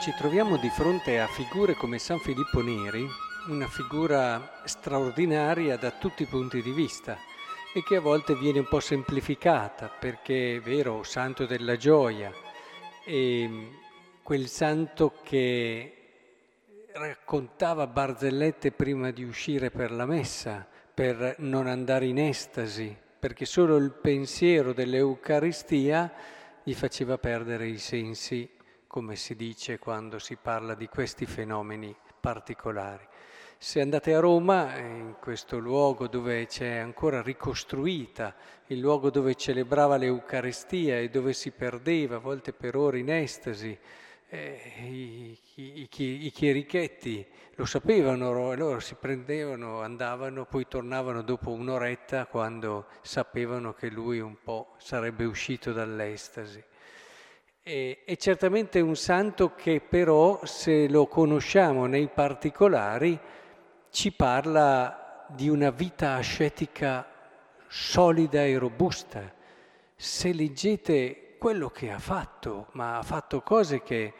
ci troviamo di fronte a figure come San Filippo Neri, una figura straordinaria da tutti i punti di vista e che a volte viene un po' semplificata perché è vero, santo della gioia, e quel santo che raccontava barzellette prima di uscire per la messa, per non andare in estasi, perché solo il pensiero dell'Eucaristia gli faceva perdere i sensi come si dice quando si parla di questi fenomeni particolari. Se andate a Roma, in questo luogo dove c'è ancora ricostruita, il luogo dove celebrava l'Eucaristia e dove si perdeva a volte per ore in estasi, eh, i, i, i, i, chierichetti lo sapevano loro si prendevano, andavano, poi tornavano dopo un'oretta quando sapevano che lui un po' sarebbe uscito dall'estasi. È certamente un santo che però, se lo conosciamo nei particolari, ci parla di una vita ascetica solida e robusta. Se leggete quello che ha fatto, ma ha fatto cose che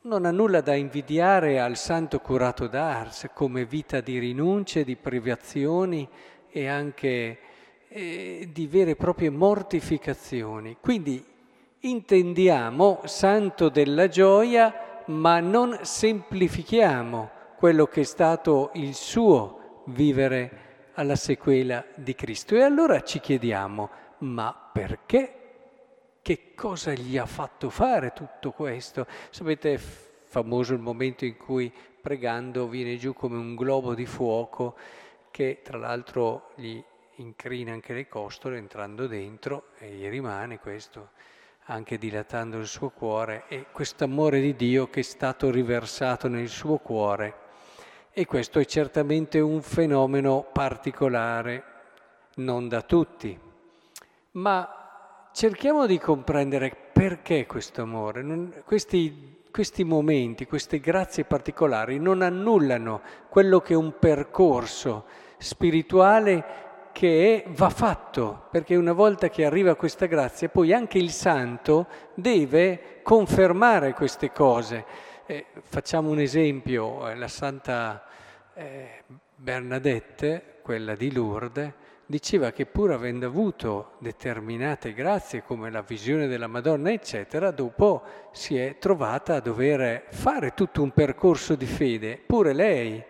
non ha nulla da invidiare al santo curato d'Ars, come vita di rinunce, di privazioni e anche eh, di vere e proprie mortificazioni. Quindi intendiamo santo della gioia, ma non semplifichiamo quello che è stato il suo vivere alla sequela di Cristo. E allora ci chiediamo, ma perché? Che cosa gli ha fatto fare tutto questo? Sapete, è famoso il momento in cui pregando viene giù come un globo di fuoco che tra l'altro gli incrina anche le costole entrando dentro e gli rimane questo anche dilatando il suo cuore, e questo amore di Dio che è stato riversato nel suo cuore. E questo è certamente un fenomeno particolare, non da tutti, ma cerchiamo di comprendere perché questo amore. Non, questi, questi momenti, queste grazie particolari non annullano quello che è un percorso spirituale che va fatto, perché una volta che arriva questa grazia, poi anche il santo deve confermare queste cose. Eh, facciamo un esempio, eh, la Santa eh, Bernadette, quella di Lourdes, diceva che pur avendo avuto determinate grazie come la visione della Madonna, eccetera, dopo si è trovata a dover fare tutto un percorso di fede. Pure lei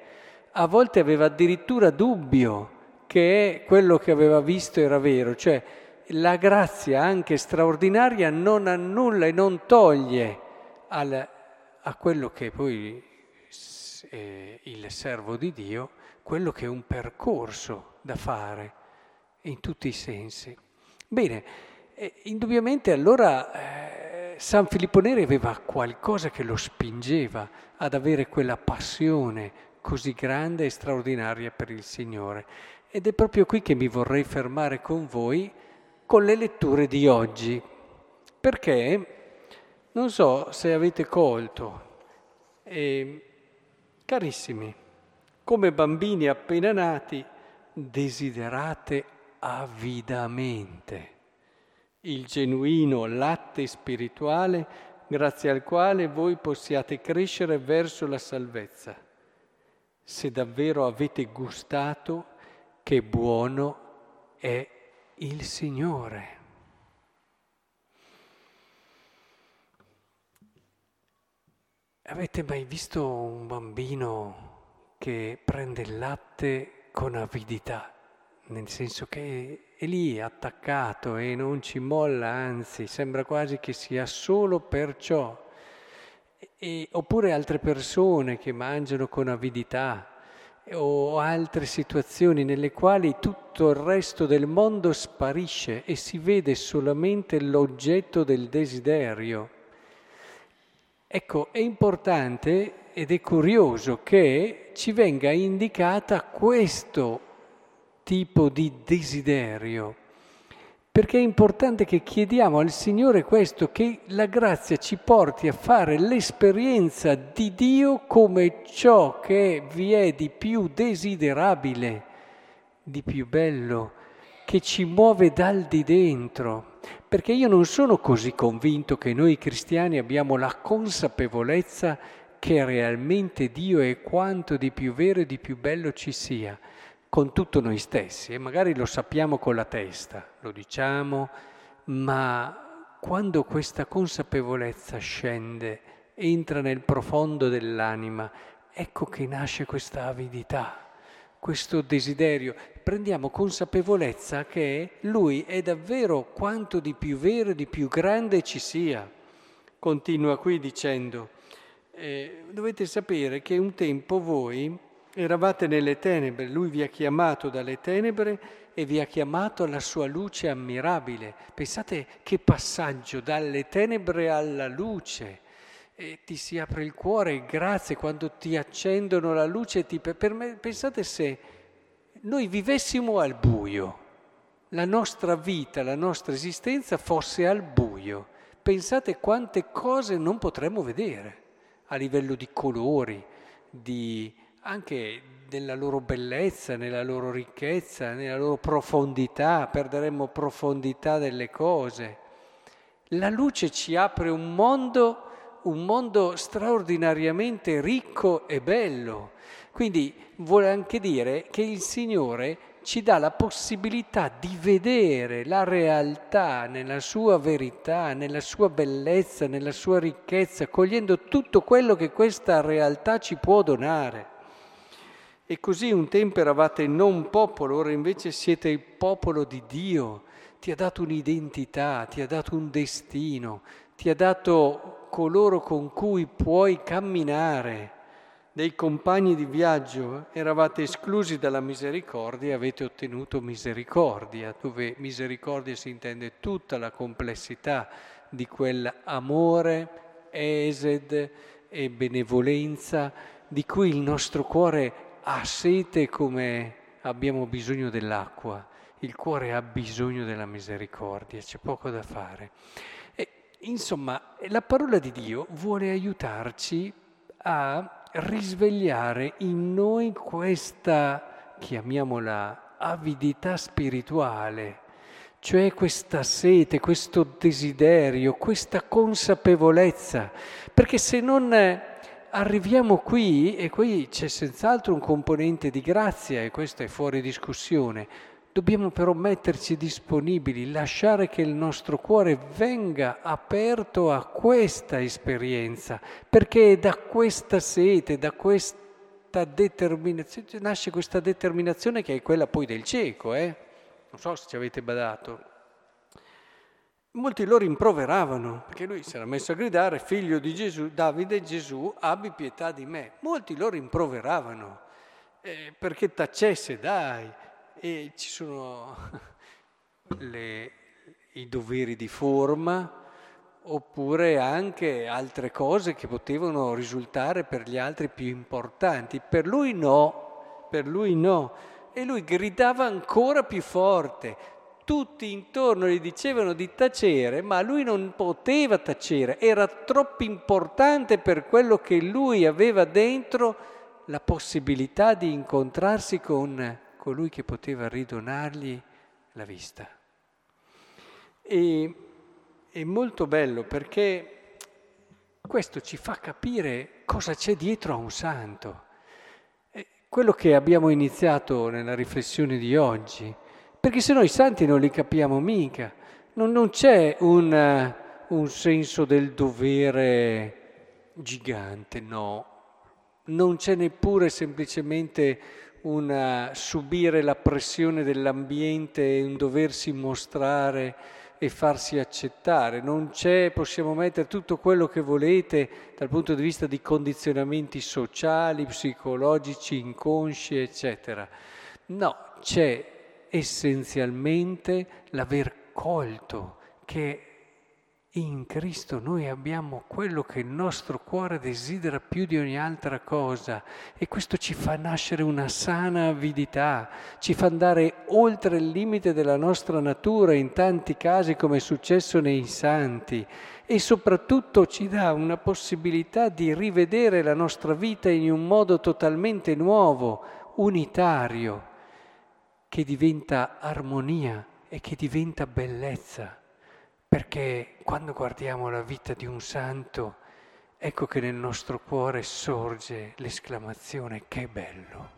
a volte aveva addirittura dubbio che quello che aveva visto era vero, cioè la grazia anche straordinaria non annulla e non toglie al, a quello che poi è il servo di Dio, quello che è un percorso da fare in tutti i sensi. Bene, eh, indubbiamente allora eh, San Filippo Neri aveva qualcosa che lo spingeva ad avere quella passione così grande e straordinaria per il Signore. Ed è proprio qui che mi vorrei fermare con voi con le letture di oggi, perché? Non so se avete colto, eh, carissimi, come bambini appena nati, desiderate avidamente il genuino latte spirituale grazie al quale voi possiate crescere verso la salvezza, se davvero avete gustato che buono è il Signore. Avete mai visto un bambino che prende il latte con avidità, nel senso che è lì attaccato e non ci molla, anzi sembra quasi che sia solo per ciò. E, oppure altre persone che mangiano con avidità, o altre situazioni nelle quali tutto il resto del mondo sparisce e si vede solamente l'oggetto del desiderio. Ecco, è importante ed è curioso che ci venga indicata questo tipo di desiderio perché è importante che chiediamo al Signore questo, che la grazia ci porti a fare l'esperienza di Dio come ciò che vi è di più desiderabile, di più bello, che ci muove dal di dentro. Perché io non sono così convinto che noi cristiani abbiamo la consapevolezza che realmente Dio è quanto di più vero e di più bello ci sia, con tutto noi stessi. E magari lo sappiamo con la testa, lo diciamo, ma quando questa consapevolezza scende, entra nel profondo dell'anima, ecco che nasce questa avidità questo desiderio, prendiamo consapevolezza che Lui è davvero quanto di più vero di più grande ci sia. Continua qui dicendo, eh, dovete sapere che un tempo voi eravate nelle tenebre, Lui vi ha chiamato dalle tenebre e vi ha chiamato alla sua luce ammirabile. Pensate che passaggio dalle tenebre alla luce e ti si apre il cuore, grazie, quando ti accendono la luce, ti, me, pensate se noi vivessimo al buio, la nostra vita, la nostra esistenza fosse al buio, pensate quante cose non potremmo vedere a livello di colori, di, anche della loro bellezza, nella loro ricchezza, nella loro profondità, perderemmo profondità delle cose. La luce ci apre un mondo un mondo straordinariamente ricco e bello. Quindi vuole anche dire che il Signore ci dà la possibilità di vedere la realtà nella sua verità, nella sua bellezza, nella sua ricchezza, cogliendo tutto quello che questa realtà ci può donare. E così un tempo eravate non popolo, ora invece siete il popolo di Dio. Ti ha dato un'identità, ti ha dato un destino, ti ha dato coloro con cui puoi camminare. Dei compagni di viaggio eravate esclusi dalla misericordia e avete ottenuto misericordia, dove misericordia si intende tutta la complessità di quell'amore, esed e benevolenza di cui il nostro cuore ha sete come abbiamo bisogno dell'acqua. Il cuore ha bisogno della misericordia, c'è poco da fare. Insomma, la parola di Dio vuole aiutarci a risvegliare in noi questa, chiamiamola, avidità spirituale, cioè questa sete, questo desiderio, questa consapevolezza, perché se non arriviamo qui, e qui c'è senz'altro un componente di grazia, e questo è fuori discussione, Dobbiamo però metterci disponibili, lasciare che il nostro cuore venga aperto a questa esperienza, perché è da questa sete, da questa determinazione, nasce questa determinazione che è quella poi del cieco, eh? non so se ci avete badato. Molti lo rimproveravano, perché lui si era messo a gridare, figlio di Gesù, Davide Gesù, abbi pietà di me. Molti lo rimproveravano, eh, perché tacesse, dai, e ci sono le, i doveri di forma oppure anche altre cose che potevano risultare per gli altri più importanti. Per lui no, per lui no. E lui gridava ancora più forte. Tutti intorno gli dicevano di tacere, ma lui non poteva tacere, era troppo importante per quello che lui aveva dentro la possibilità di incontrarsi con colui che poteva ridonargli la vista. E è molto bello perché questo ci fa capire cosa c'è dietro a un santo. Quello che abbiamo iniziato nella riflessione di oggi, perché se noi i santi non li capiamo mica, non, non c'è un, un senso del dovere gigante, no, non c'è neppure semplicemente un subire la pressione dell'ambiente e un doversi mostrare e farsi accettare. Non c'è, possiamo mettere tutto quello che volete dal punto di vista di condizionamenti sociali, psicologici, inconsci, eccetera. No, c'è essenzialmente l'aver colto che in Cristo noi abbiamo quello che il nostro cuore desidera più di ogni altra cosa e questo ci fa nascere una sana avidità, ci fa andare oltre il limite della nostra natura in tanti casi come è successo nei santi e soprattutto ci dà una possibilità di rivedere la nostra vita in un modo totalmente nuovo, unitario che diventa armonia e che diventa bellezza, perché quando guardiamo la vita di un santo, ecco che nel nostro cuore sorge l'esclamazione che bello.